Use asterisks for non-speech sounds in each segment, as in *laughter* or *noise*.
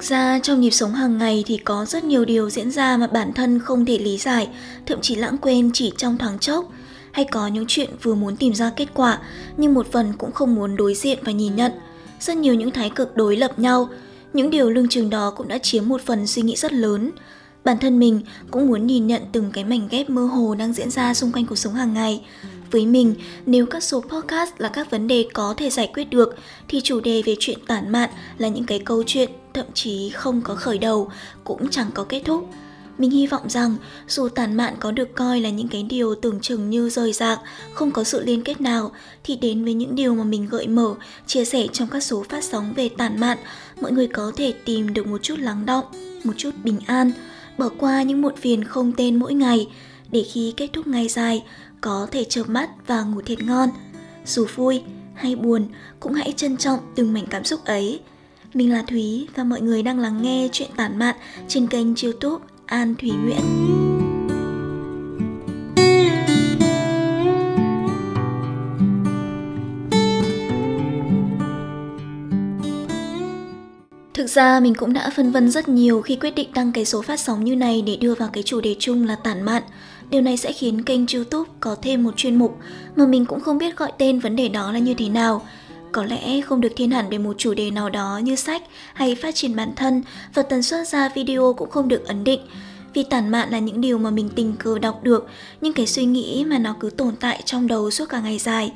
Thực ra trong nhịp sống hàng ngày thì có rất nhiều điều diễn ra mà bản thân không thể lý giải, thậm chí lãng quên chỉ trong thoáng chốc. Hay có những chuyện vừa muốn tìm ra kết quả nhưng một phần cũng không muốn đối diện và nhìn nhận. Rất nhiều những thái cực đối lập nhau, những điều lương chừng đó cũng đã chiếm một phần suy nghĩ rất lớn. Bản thân mình cũng muốn nhìn nhận từng cái mảnh ghép mơ hồ đang diễn ra xung quanh cuộc sống hàng ngày. Với mình, nếu các số podcast là các vấn đề có thể giải quyết được, thì chủ đề về chuyện tản mạn là những cái câu chuyện thậm chí không có khởi đầu, cũng chẳng có kết thúc. Mình hy vọng rằng dù tàn mạn có được coi là những cái điều tưởng chừng như rời rạc, không có sự liên kết nào, thì đến với những điều mà mình gợi mở, chia sẻ trong các số phát sóng về tàn mạn, mọi người có thể tìm được một chút lắng động, một chút bình an, bỏ qua những muộn phiền không tên mỗi ngày, để khi kết thúc ngày dài, có thể chợp mắt và ngủ thiệt ngon. Dù vui hay buồn, cũng hãy trân trọng từng mảnh cảm xúc ấy. Mình là Thúy và mọi người đang lắng nghe chuyện tản mạn trên kênh youtube An Thúy Nguyễn. Thực ra mình cũng đã phân vân rất nhiều khi quyết định đăng cái số phát sóng như này để đưa vào cái chủ đề chung là tản mạn. Điều này sẽ khiến kênh YouTube có thêm một chuyên mục mà mình cũng không biết gọi tên vấn đề đó là như thế nào. Có lẽ không được thiên hẳn về một chủ đề nào đó như sách hay phát triển bản thân và tần suất ra video cũng không được ấn định. Vì tản mạn là những điều mà mình tình cờ đọc được, nhưng cái suy nghĩ mà nó cứ tồn tại trong đầu suốt cả ngày dài.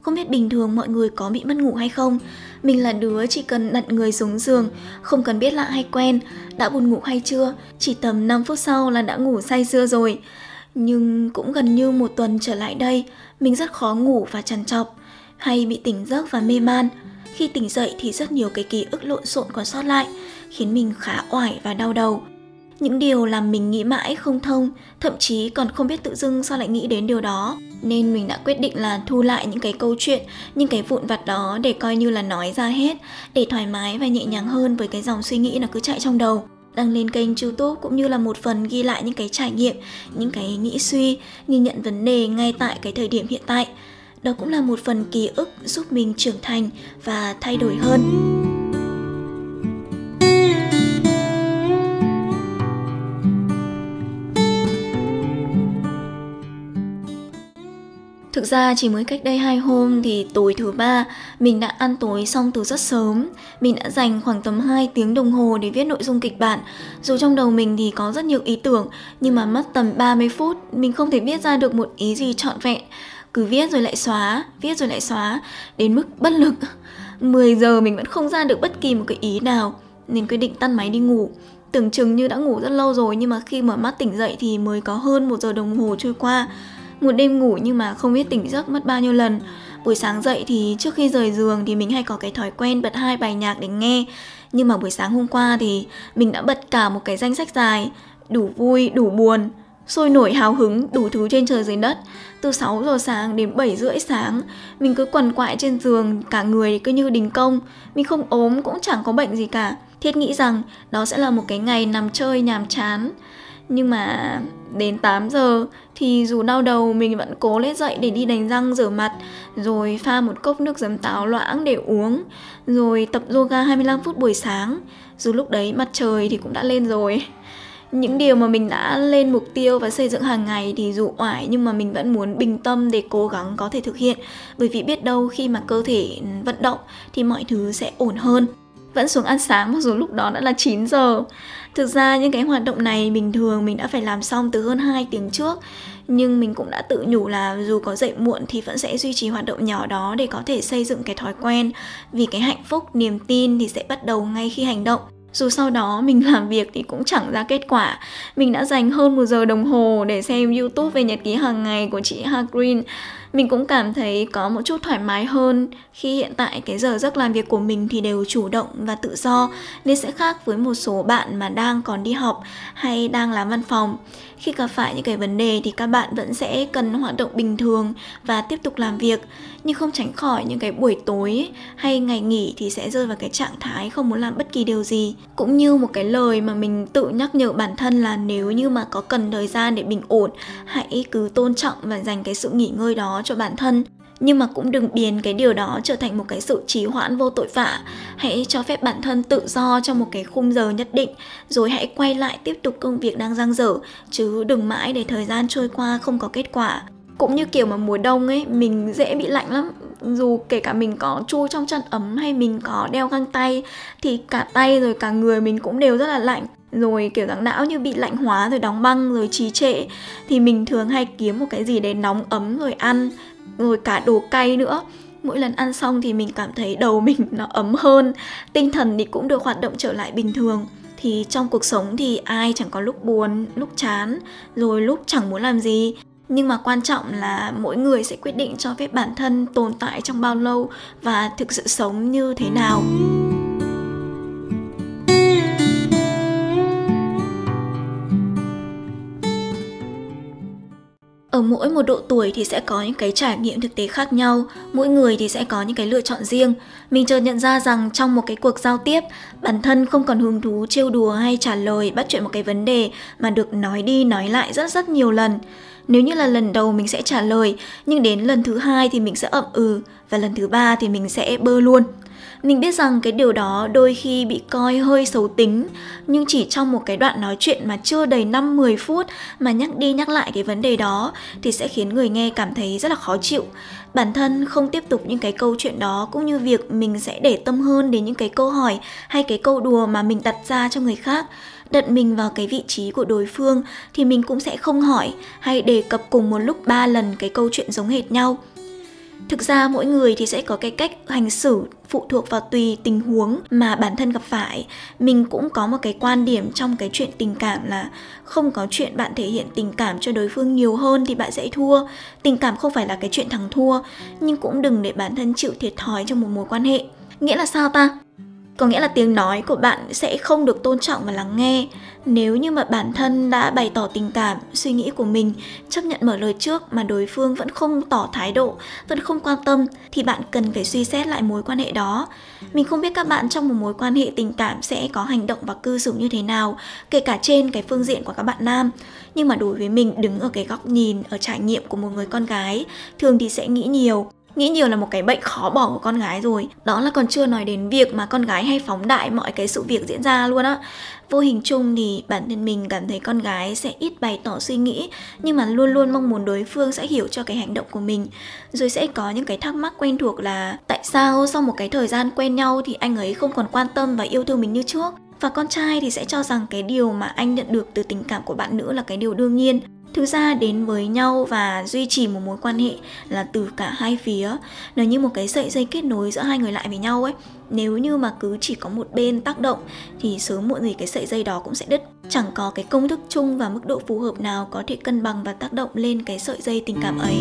Không biết bình thường mọi người có bị mất ngủ hay không? Mình là đứa chỉ cần đặt người xuống giường, không cần biết lạ hay quen, đã buồn ngủ hay chưa, chỉ tầm 5 phút sau là đã ngủ say sưa rồi. Nhưng cũng gần như một tuần trở lại đây, mình rất khó ngủ và trằn trọc, hay bị tỉnh giấc và mê man. Khi tỉnh dậy thì rất nhiều cái ký ức lộn xộn còn sót lại, khiến mình khá oải và đau đầu. Những điều làm mình nghĩ mãi không thông, thậm chí còn không biết tự dưng sao lại nghĩ đến điều đó. Nên mình đã quyết định là thu lại những cái câu chuyện, những cái vụn vặt đó để coi như là nói ra hết, để thoải mái và nhẹ nhàng hơn với cái dòng suy nghĩ nó cứ chạy trong đầu đăng lên kênh youtube cũng như là một phần ghi lại những cái trải nghiệm những cái nghĩ suy nhìn nhận vấn đề ngay tại cái thời điểm hiện tại đó cũng là một phần ký ức giúp mình trưởng thành và thay đổi hơn Thực ra chỉ mới cách đây hai hôm thì tối thứ ba, mình đã ăn tối xong từ rất sớm. Mình đã dành khoảng tầm 2 tiếng đồng hồ để viết nội dung kịch bản. Dù trong đầu mình thì có rất nhiều ý tưởng, nhưng mà mất tầm 30 phút, mình không thể viết ra được một ý gì trọn vẹn. Cứ viết rồi lại xóa, viết rồi lại xóa. Đến mức bất lực. 10 giờ mình vẫn không ra được bất kỳ một cái ý nào. Nên quyết định tắt máy đi ngủ. Tưởng chừng như đã ngủ rất lâu rồi nhưng mà khi mở mắt tỉnh dậy thì mới có hơn một giờ đồng hồ trôi qua. Một đêm ngủ nhưng mà không biết tỉnh giấc mất bao nhiêu lần. Buổi sáng dậy thì trước khi rời giường thì mình hay có cái thói quen bật hai bài nhạc để nghe. Nhưng mà buổi sáng hôm qua thì mình đã bật cả một cái danh sách dài. Đủ vui đủ buồn sôi nổi hào hứng đủ thứ trên trời dưới đất. Từ 6 giờ sáng đến 7 rưỡi sáng, mình cứ quằn quại trên giường, cả người cứ như đình công. Mình không ốm cũng chẳng có bệnh gì cả. Thiết nghĩ rằng đó sẽ là một cái ngày nằm chơi, nhàm chán. Nhưng mà đến 8 giờ thì dù đau đầu, mình vẫn cố lết dậy để đi đánh răng rửa mặt, rồi pha một cốc nước giấm táo loãng để uống, rồi tập yoga 25 phút buổi sáng. Dù lúc đấy mặt trời thì cũng đã lên rồi những điều mà mình đã lên mục tiêu và xây dựng hàng ngày thì dù oải nhưng mà mình vẫn muốn bình tâm để cố gắng có thể thực hiện. Bởi vì biết đâu khi mà cơ thể vận động thì mọi thứ sẽ ổn hơn. Vẫn xuống ăn sáng mặc dù lúc đó đã là 9 giờ. Thực ra những cái hoạt động này bình thường mình đã phải làm xong từ hơn 2 tiếng trước. Nhưng mình cũng đã tự nhủ là dù có dậy muộn thì vẫn sẽ duy trì hoạt động nhỏ đó để có thể xây dựng cái thói quen. Vì cái hạnh phúc niềm tin thì sẽ bắt đầu ngay khi hành động dù sau đó mình *laughs* làm việc thì cũng chẳng ra kết quả. Mình đã dành hơn một giờ đồng hồ để xem youtube về nhật ký hàng ngày của chị Ha Green mình cũng cảm thấy có một chút thoải mái hơn khi hiện tại cái giờ giấc làm việc của mình thì đều chủ động và tự do. Nên sẽ khác với một số bạn mà đang còn đi học hay đang làm văn phòng. Khi gặp phải những cái vấn đề thì các bạn vẫn sẽ cần hoạt động bình thường và tiếp tục làm việc. Nhưng không tránh khỏi những cái buổi tối hay ngày nghỉ thì sẽ rơi vào cái trạng thái không muốn làm bất kỳ điều gì. Cũng như một cái lời mà mình tự nhắc nhở bản thân là nếu như mà có cần thời gian để bình ổn, hãy cứ tôn trọng và dành cái sự nghỉ ngơi đó cho bản thân. Nhưng mà cũng đừng biến cái điều đó trở thành một cái sự trì hoãn vô tội vạ. Hãy cho phép bản thân tự do trong một cái khung giờ nhất định, rồi hãy quay lại tiếp tục công việc đang dang dở, chứ đừng mãi để thời gian trôi qua không có kết quả. Cũng như kiểu mà mùa đông ấy, mình dễ bị lạnh lắm. Dù kể cả mình có chui trong chăn ấm hay mình có đeo găng tay, thì cả tay rồi cả người mình cũng đều rất là lạnh rồi kiểu dạng não như bị lạnh hóa rồi đóng băng rồi trì trệ, thì mình thường hay kiếm một cái gì đấy nóng ấm rồi ăn, rồi cả đồ cay nữa. Mỗi lần ăn xong thì mình cảm thấy đầu *laughs* mình nó ấm hơn, tinh thần thì cũng được hoạt động trở lại bình thường. Thì trong cuộc sống thì ai chẳng có lúc buồn, lúc chán, rồi lúc chẳng muốn làm gì. Nhưng mà quan trọng là mỗi người sẽ quyết định cho phép bản thân tồn tại trong bao lâu và thực sự sống như thế nào. Ở mỗi một độ tuổi thì sẽ có những cái trải nghiệm thực tế khác nhau, mỗi người thì sẽ có những cái lựa chọn riêng. Mình chợt nhận ra rằng trong một cái cuộc giao tiếp, bản thân không còn hứng thú trêu đùa hay trả lời bắt chuyện một cái vấn đề mà được nói đi nói lại rất rất nhiều lần. Nếu như là lần đầu mình sẽ trả lời, nhưng đến lần thứ hai thì mình sẽ ậm ừ và lần thứ ba thì mình sẽ bơ luôn mình biết rằng cái điều đó đôi khi bị coi hơi xấu tính, nhưng chỉ trong một cái đoạn nói chuyện mà chưa đầy 5-10 phút mà nhắc đi nhắc lại cái vấn đề đó thì sẽ khiến người nghe cảm thấy rất là khó chịu. Bản thân không tiếp tục những cái câu chuyện đó cũng như việc mình sẽ để tâm hơn đến những cái câu hỏi hay cái câu đùa mà mình đặt ra cho người khác đặt mình vào cái vị trí của đối phương thì mình cũng sẽ không hỏi hay đề cập cùng một lúc ba lần cái câu chuyện giống hệt nhau thực ra mỗi người thì sẽ có cái cách hành xử phụ thuộc vào tùy tình huống mà bản thân gặp phải. Mình cũng có một cái quan điểm trong cái chuyện tình cảm là không có chuyện bạn thể hiện tình cảm cho đối phương nhiều hơn thì bạn sẽ thua. Tình cảm không phải là cái chuyện thắng thua, nhưng cũng đừng để bản thân chịu thiệt thòi trong một mối quan hệ. Nghĩa là sao ta? Có nghĩa là tiếng nói của bạn sẽ không được tôn trọng và lắng nghe nếu như mà bản thân đã bày tỏ tình cảm, suy nghĩ của mình, chấp nhận mở lời trước mà đối phương vẫn không tỏ thái độ, vẫn không quan tâm, thì bạn cần phải suy xét lại mối quan hệ đó. Mình không biết các bạn trong một mối quan hệ tình cảm sẽ có hành động và cư xử như thế nào, kể cả trên cái phương diện của các bạn nam. Nhưng mà đối với mình, đứng ở cái góc nhìn, ở trải nghiệm của một người con gái, thường thì sẽ nghĩ nhiều nghĩ nhiều là một cái bệnh khó bỏ của con gái rồi. Đó là còn chưa nói đến việc mà con gái hay phóng đại mọi cái sự việc diễn ra luôn á. Vô hình chung thì bản thân mình cảm thấy con gái sẽ ít bày tỏ suy nghĩ, nhưng mà luôn luôn mong muốn đối phương sẽ hiểu cho cái hành động của mình. Rồi sẽ có những cái thắc mắc quen thuộc là tại sao sau một cái thời gian quen nhau thì anh ấy không còn quan tâm và yêu thương mình như trước? Và con trai thì sẽ cho rằng cái điều mà anh nhận được từ tình cảm của bạn nữ là cái điều đương nhiên thực ra đến với nhau và duy trì một mối quan hệ là từ cả hai phía. Nó như một cái sợi dây kết nối giữa hai người lại với nhau ấy, nếu như mà cứ chỉ có một bên tác động, thì sớm muộn gì cái sợi dây đó cũng sẽ đứt. Chẳng có cái công thức chung và mức độ phù hợp nào có thể cân bằng và tác động lên cái sợi dây tình cảm ấy.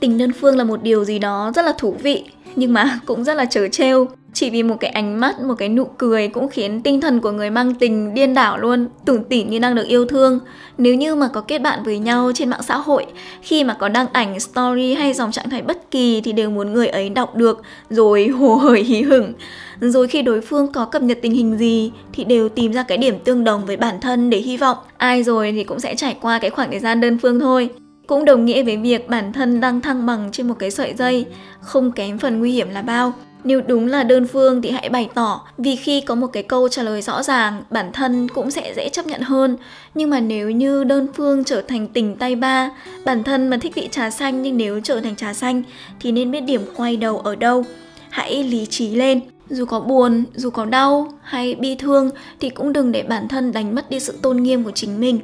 Tình đơn phương là một điều gì đó rất là thú vị nhưng mà *laughs* cũng rất là trớ trêu. Chỉ vì một cái ánh mắt, một cái nụ cười cũng khiến tinh thần của người mang tình điên đảo luôn tưởng tỉn như đang được yêu thương. Nếu như mà có kết bạn với nhau trên mạng xã hội, khi mà có đăng ảnh, story hay dòng trạng thái bất kỳ thì đều muốn người ấy đọc được, rồi *laughs* hồ hởi hí hửng. Rồi khi đối phương có cập nhật tình hình gì thì đều tìm ra cái điểm tương đồng với bản thân để hy vọng. Ai rồi thì cũng sẽ trải qua cái khoảng thời gian đơn phương thôi cũng đồng nghĩa với việc bản thân đang thăng bằng trên một cái sợi dây, không kém phần nguy hiểm là bao. Nếu đúng là đơn phương thì hãy bày tỏ, vì khi có một cái câu trả lời rõ ràng, bản thân cũng sẽ dễ chấp nhận hơn. Nhưng mà nếu như đơn phương trở thành tình tay ba, bản thân mà thích vị trà xanh nhưng nếu trở thành trà xanh thì nên biết điểm quay đầu ở đâu. Hãy lý trí lên, dù có buồn, dù có đau hay bi thương thì cũng đừng để bản thân đánh mất đi sự tôn nghiêm của chính mình.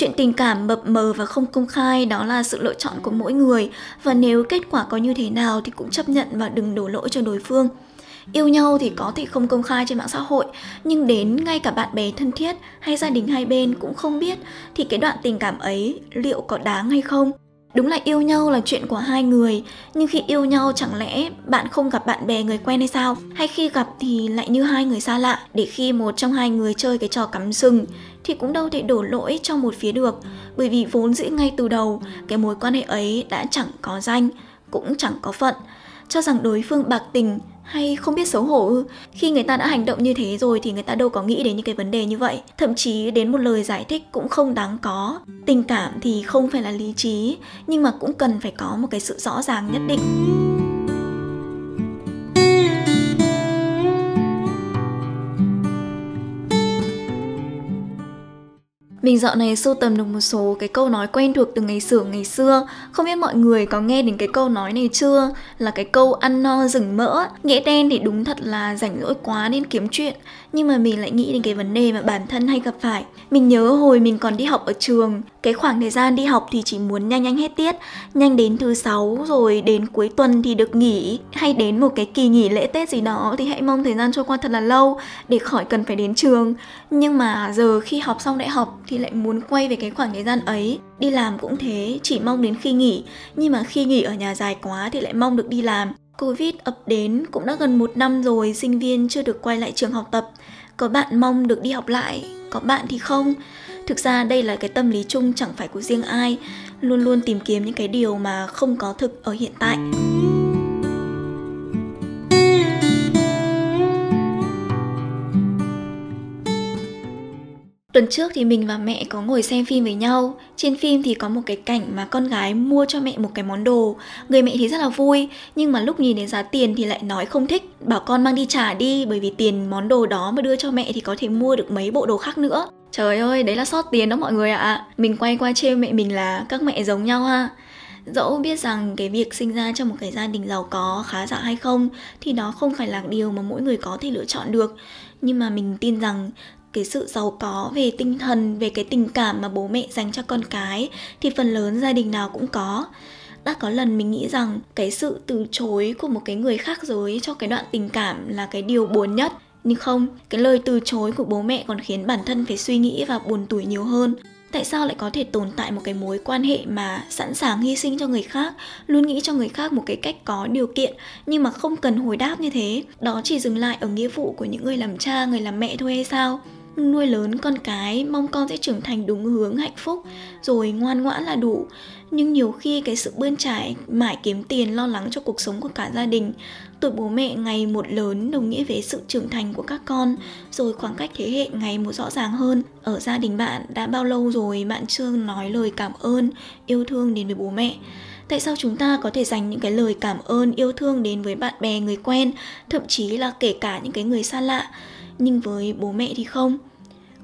Chuyện tình cảm mập mờ và không công khai đó là sự lựa chọn của mỗi người và nếu kết quả có như thế nào thì cũng chấp nhận và đừng đổ lỗi cho đối phương. Yêu nhau thì có thể không công khai trên mạng xã hội, nhưng đến ngay cả bạn bè thân thiết hay gia đình hai bên cũng không biết thì cái đoạn tình cảm ấy liệu có đáng hay không? Đúng là yêu nhau là chuyện của hai người, nhưng khi yêu nhau chẳng lẽ bạn không gặp bạn bè người quen hay sao? Hay khi gặp thì lại như hai người xa lạ, để khi một trong hai người chơi cái trò cắm sừng thì cũng đâu thể đổ lỗi cho một phía được, bởi vì vốn dĩ ngay từ đầu cái mối quan hệ ấy đã chẳng có danh, cũng chẳng có phận. Cho rằng đối phương bạc tình hay không biết xấu hổ ư? Khi người ta đã hành động như thế rồi thì người ta đâu có nghĩ đến những cái vấn đề như vậy. Thậm chí đến một lời giải thích cũng không đáng có. Tình cảm thì không phải là lý trí, nhưng mà cũng cần phải có một cái sự rõ ràng nhất định. Mình dạo này sưu tầm được một số cái câu nói quen thuộc từ ngày xưa ngày xưa. Không biết mọi người có nghe đến cái câu nói này chưa? Là cái câu ăn no rừng mỡ. Nghĩa đen thì đúng thật là rảnh rỗi quá nên kiếm chuyện. Nhưng mà mình lại nghĩ đến cái vấn đề mà bản thân hay gặp phải. Mình nhớ hồi mình còn đi học ở trường cái khoảng thời gian đi học thì chỉ muốn nhanh nhanh hết tiết. Nhanh đến thứ sáu rồi đến cuối tuần thì được nghỉ. Hay đến một cái kỳ nghỉ lễ Tết gì đó Thì hãy mong thời gian trôi qua thật là lâu Để khỏi cần phải đến trường. Nhưng mà giờ khi học xong đại học thì lại muốn quay về cái khoảng thời gian ấy. Đi làm cũng thế, chỉ mong đến khi nghỉ. Nhưng mà khi nghỉ ở nhà dài quá thì lại mong được đi làm. Covid ập đến cũng đã gần một năm rồi, sinh viên chưa được quay lại trường học tập. Có bạn mong được đi học lại, có bạn thì không thực ra đây là cái tâm lý chung chẳng phải của riêng ai luôn luôn tìm kiếm những cái điều mà không có thực ở hiện tại Tuần trước thì mình và mẹ có ngồi xem phim với nhau. Trên phim thì có một cái cảnh mà con gái mua cho mẹ một cái món đồ. Người mẹ thì rất là vui, nhưng mà lúc nhìn đến giá tiền thì lại nói không thích, bảo con mang đi trả đi bởi vì tiền món đồ đó mà đưa cho mẹ thì có thể mua được mấy bộ đồ khác nữa. Trời ơi, đấy là sót tiền đó mọi người ạ. À. Mình quay qua trêu mẹ mình là các mẹ giống nhau ha. Dẫu biết rằng cái việc sinh ra trong một cái gia đình giàu có khá giả hay không thì đó không phải là điều mà mỗi người có thể lựa chọn được. Nhưng mà mình tin rằng cái sự giàu có về tinh thần về cái tình cảm mà bố mẹ dành cho con cái thì phần lớn gia đình nào cũng có đã có lần mình nghĩ rằng cái sự từ chối của một cái người khác giới cho cái đoạn tình cảm là cái điều buồn nhất nhưng không, cái lời từ chối của bố mẹ còn khiến bản thân phải suy nghĩ và buồn tủi nhiều hơn. Tại sao lại có thể tồn tại một cái mối quan hệ mà sẵn sàng hy sinh cho người khác, luôn nghĩ cho người khác một cái cách có điều kiện, nhưng mà không cần hồi đáp như thế? Đó chỉ dừng lại ở nghĩa vụ của những người làm cha, người làm mẹ thôi hay sao? Nuôi lớn con cái, mong con sẽ trưởng thành đúng hướng, hạnh phúc, rồi ngoan ngoãn là đủ. Nhưng nhiều khi cái sự bươn trải, mãi kiếm tiền, lo lắng cho cuộc sống của cả gia đình, tuổi bố mẹ ngày một lớn đồng nghĩa với sự trưởng thành của các con. Rồi khoảng cách thế hệ ngày một rõ ràng hơn. Ở gia đình bạn đã bao lâu rồi, bạn chưa nói lời cảm ơn, yêu thương đến với bố mẹ? Tại sao chúng ta có thể dành những cái lời cảm ơn, yêu thương đến với bạn bè, người quen, thậm chí là kể cả những cái người xa lạ? Nhưng với bố mẹ thì không.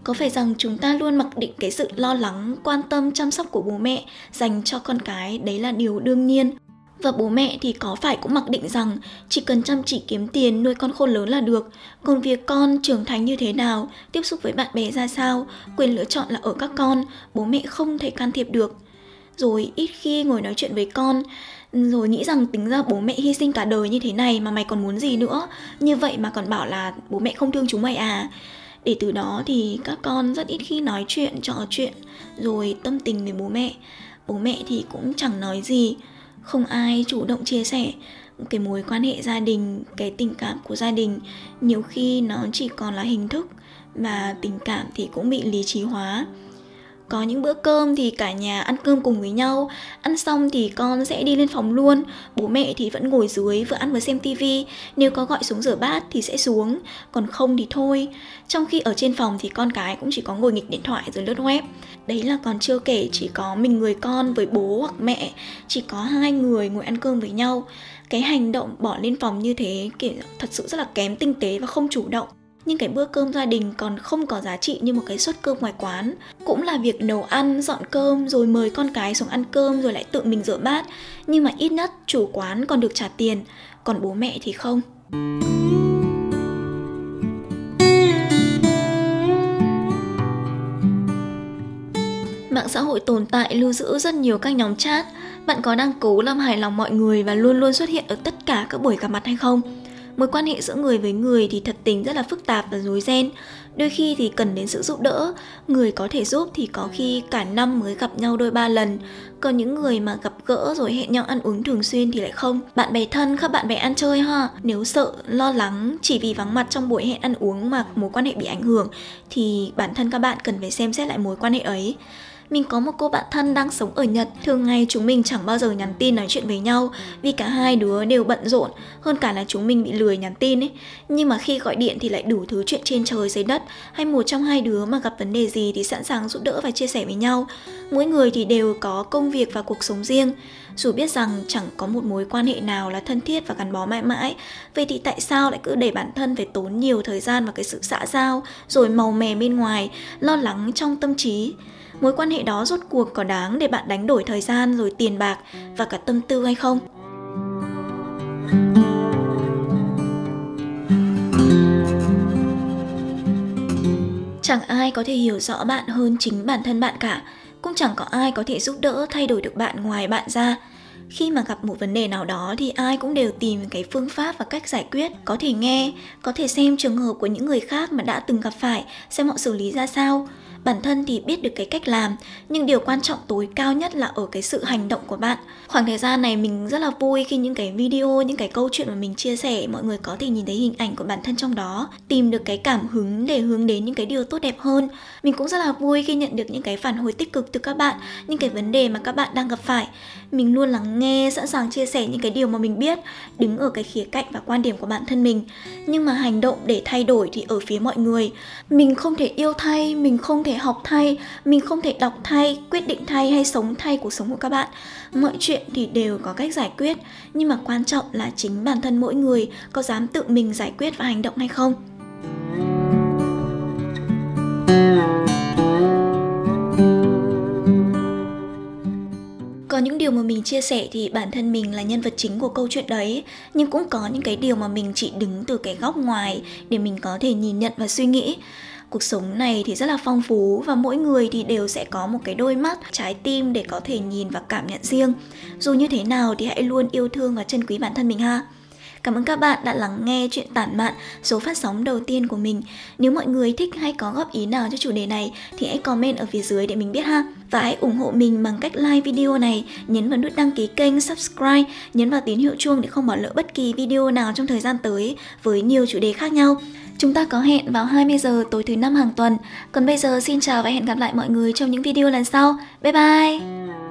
Có phải rằng chúng ta luôn mặc định cái sự lo lắng, quan tâm, chăm sóc của bố mẹ dành cho con cái đấy là điều đương nhiên? Và bố mẹ thì có phải cũng mặc định rằng chỉ cần chăm chỉ kiếm tiền nuôi con khôn lớn là được. Còn việc con trưởng thành như thế nào, tiếp xúc với bạn bè ra sao, quyền lựa chọn là ở các con, bố mẹ không thể can thiệp được. Rồi ít khi ngồi nói chuyện với con rồi nghĩ rằng tính ra bố mẹ hy sinh cả đời như thế này mà mày còn muốn gì nữa? Như vậy mà còn bảo là bố mẹ không thương chúng mày à? Để từ đó thì các con rất ít khi nói chuyện, trò chuyện, rồi tâm tình với bố mẹ. Bố mẹ thì cũng chẳng nói gì, không ai chủ động chia sẻ cái mối quan hệ gia đình, cái tình cảm của gia đình. Nhiều khi nó chỉ còn là hình thức và tình cảm thì cũng bị lý trí hóa có những bữa cơm thì cả nhà ăn cơm cùng với nhau. Ăn xong thì con sẽ đi lên phòng luôn. Bố mẹ thì vẫn ngồi dưới vừa ăn vừa xem tivi nếu có gọi xuống rửa bát thì sẽ xuống. Còn không thì thôi. Trong khi ở trên phòng thì con cái cũng chỉ có ngồi nghịch điện thoại rồi lướt web. Đấy là còn chưa kể chỉ có mình người con với bố hoặc mẹ. Chỉ có hai người ngồi ăn cơm với nhau. Cái hành động bỏ lên phòng như thế kiểu thật sự rất là kém tinh tế và không chủ động nhưng cái bữa cơm gia đình còn không có giá trị như một cái suất cơm ngoài quán. Cũng là việc nấu ăn, dọn cơm, rồi mời con cái xuống ăn cơm, rồi lại tự mình rửa bát. Nhưng mà ít nhất chủ quán còn được trả tiền, còn bố mẹ thì không. Mạng xã hội tồn tại lưu giữ rất nhiều các nhóm chat. Bạn có đang cố làm hài lòng mọi người và luôn luôn xuất hiện ở tất cả các buổi gặp mặt hay không? Mối quan hệ giữa người với người thì thật tình rất là phức tạp và rối ren. Đôi khi thì cần đến sự giúp đỡ. Người có thể giúp thì có khi cả năm mới gặp nhau đôi ba lần. Còn những người mà gặp gỡ rồi hẹn nhau ăn uống thường xuyên thì lại không. Bạn bè thân, các bạn bè ăn chơi ha. Nếu sợ, lo lắng, chỉ vì vắng mặt trong buổi hẹn ăn uống mà mối quan hệ bị ảnh hưởng thì bản thân các bạn cần phải xem xét lại mối quan hệ ấy. Mình có một cô bạn thân đang sống ở Nhật, thường ngày chúng mình chẳng bao giờ nhắn tin nói chuyện với nhau vì cả hai đứa đều bận rộn, hơn cả là chúng mình bị lười nhắn tin ấy. Nhưng mà khi gọi điện thì lại đủ thứ chuyện trên trời dưới đất, hay một trong hai đứa mà gặp vấn đề gì thì sẵn sàng giúp đỡ và chia sẻ với nhau. Mỗi người thì đều có công việc và cuộc sống riêng. Dù biết rằng chẳng có một mối quan hệ nào là thân thiết và gắn bó mãi mãi, vậy thì tại sao lại cứ để bản thân phải tốn nhiều thời gian vào cái sự xã giao, rồi màu mè bên ngoài, lo lắng trong tâm trí? Mối quan hệ đó rốt cuộc có đáng để bạn đánh đổi thời gian rồi tiền bạc và cả tâm tư hay không? Chẳng ai có thể hiểu rõ bạn hơn chính bản thân bạn cả, cũng chẳng có ai có thể giúp đỡ thay đổi được bạn ngoài bạn ra. Khi mà gặp một vấn đề nào đó thì ai cũng đều tìm cái phương pháp và cách giải quyết, có thể nghe, có thể xem trường hợp của những người khác mà đã từng gặp phải, xem họ xử lý ra sao bản thân thì biết được cái cách làm, nhưng điều quan trọng tối cao nhất là ở cái sự hành động của bạn. Khoảng thời gian này mình rất là vui khi những cái video, những cái câu chuyện mà mình chia sẻ, mọi người có thể nhìn thấy hình ảnh của bản thân trong đó, tìm được cái cảm hứng để hướng đến những cái điều tốt đẹp hơn. Mình cũng rất là vui khi nhận được những cái phản hồi tích cực từ các bạn, những cái vấn đề mà các bạn đang gặp phải. Mình luôn lắng nghe, sẵn sàng chia sẻ những cái điều mà mình biết, đứng ở cái khía cạnh và quan điểm của bản thân mình. Nhưng mà hành động để thay đổi thì ở phía mọi người. Mình không thể yêu thay, mình không thể học thay, mình không thể đọc thay, quyết định thay hay sống thay cuộc sống của các bạn. Mọi chuyện thì đều có cách giải quyết, nhưng mà quan trọng là chính bản thân mỗi người có dám tự mình giải quyết và hành động hay không. Có những điều mà mình chia sẻ thì bản thân mình là nhân vật chính của câu chuyện đấy, nhưng cũng có những cái điều mà mình chỉ đứng từ cái góc ngoài để mình có thể nhìn nhận và suy nghĩ cuộc sống này thì rất là phong phú và mỗi người thì đều sẽ có một cái đôi mắt trái tim để có thể nhìn và cảm nhận riêng dù như thế nào thì hãy luôn yêu thương và trân quý bản thân mình ha Cảm ơn các bạn đã lắng nghe chuyện tản mạn số phát sóng đầu tiên của mình. Nếu mọi người thích hay có góp ý nào cho chủ đề này thì hãy comment ở phía dưới để mình biết ha. Và hãy ủng hộ mình bằng cách like video này, nhấn vào nút đăng ký kênh, subscribe, nhấn vào tín hiệu chuông để không bỏ lỡ bất kỳ video nào trong thời gian tới với nhiều chủ đề khác nhau. Chúng ta có hẹn vào 20 giờ tối thứ năm hàng tuần. Còn bây giờ xin chào và hẹn gặp lại mọi người trong những video lần sau. Bye bye!